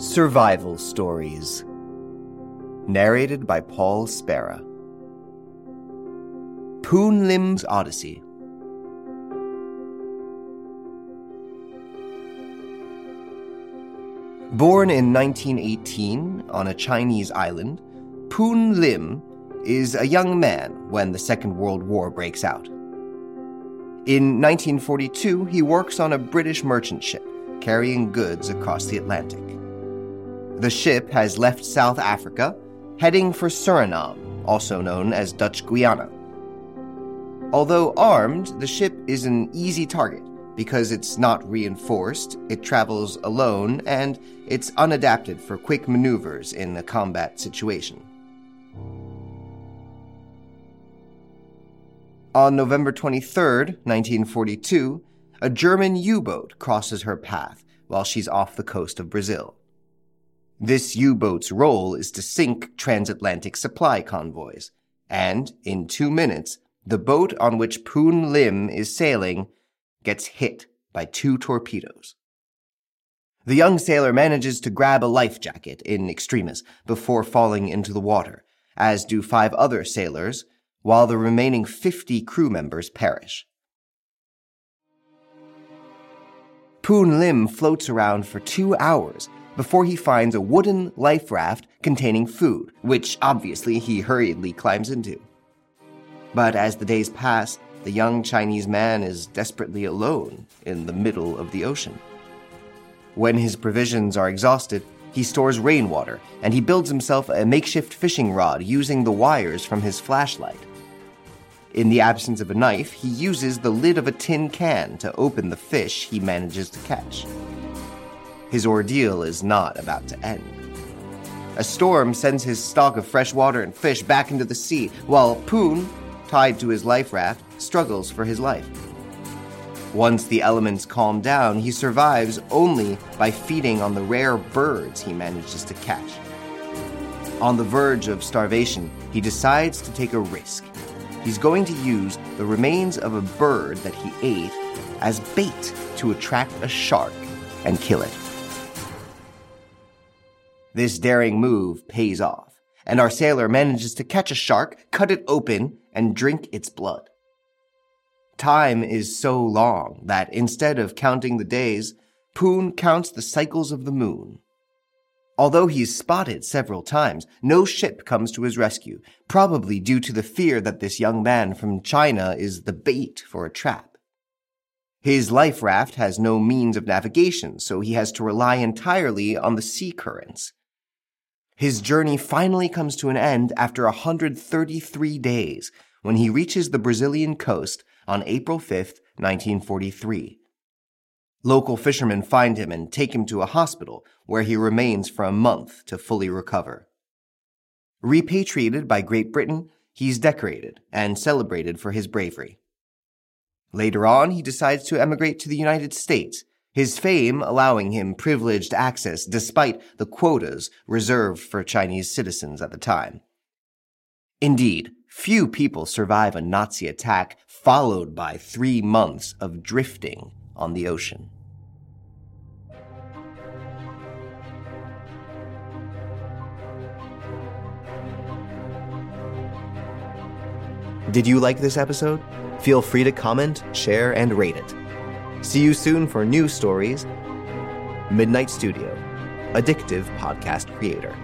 Survival Stories. Narrated by Paul Spera. Poon Lim's Odyssey. Born in 1918 on a Chinese island, Poon Lim is a young man when the Second World War breaks out. In 1942, he works on a British merchant ship carrying goods across the Atlantic. The ship has left South Africa, heading for Suriname, also known as Dutch Guiana. Although armed, the ship is an easy target because it's not reinforced, it travels alone, and it's unadapted for quick maneuvers in a combat situation. On November 23, 1942, a German U boat crosses her path while she's off the coast of Brazil. This U boat's role is to sink transatlantic supply convoys, and in two minutes, the boat on which Poon Lim is sailing gets hit by two torpedoes. The young sailor manages to grab a life jacket in extremis before falling into the water, as do five other sailors, while the remaining 50 crew members perish. Poon Lim floats around for two hours before he finds a wooden life raft containing food, which obviously he hurriedly climbs into. But as the days pass, the young Chinese man is desperately alone in the middle of the ocean. When his provisions are exhausted, he stores rainwater and he builds himself a makeshift fishing rod using the wires from his flashlight. In the absence of a knife, he uses the lid of a tin can to open the fish he manages to catch his ordeal is not about to end. A storm sends his stock of fresh water and fish back into the sea, while Poon, tied to his life raft, struggles for his life. Once the elements calm down, he survives only by feeding on the rare birds he manages to catch. On the verge of starvation, he decides to take a risk. He's going to use the remains of a bird that he ate as bait to attract a shark and kill it. This daring move pays off, and our sailor manages to catch a shark, cut it open, and drink its blood. Time is so long that instead of counting the days, Poon counts the cycles of the moon. Although he he's spotted several times, no ship comes to his rescue, probably due to the fear that this young man from China is the bait for a trap. His life raft has no means of navigation, so he has to rely entirely on the sea currents. His journey finally comes to an end after 133 days when he reaches the Brazilian coast on April 5, 1943. Local fishermen find him and take him to a hospital where he remains for a month to fully recover. Repatriated by Great Britain, he's decorated and celebrated for his bravery. Later on, he decides to emigrate to the United States his fame allowing him privileged access despite the quotas reserved for Chinese citizens at the time. Indeed, few people survive a Nazi attack followed by three months of drifting on the ocean. Did you like this episode? Feel free to comment, share, and rate it. See you soon for new stories. Midnight Studio, addictive podcast creator.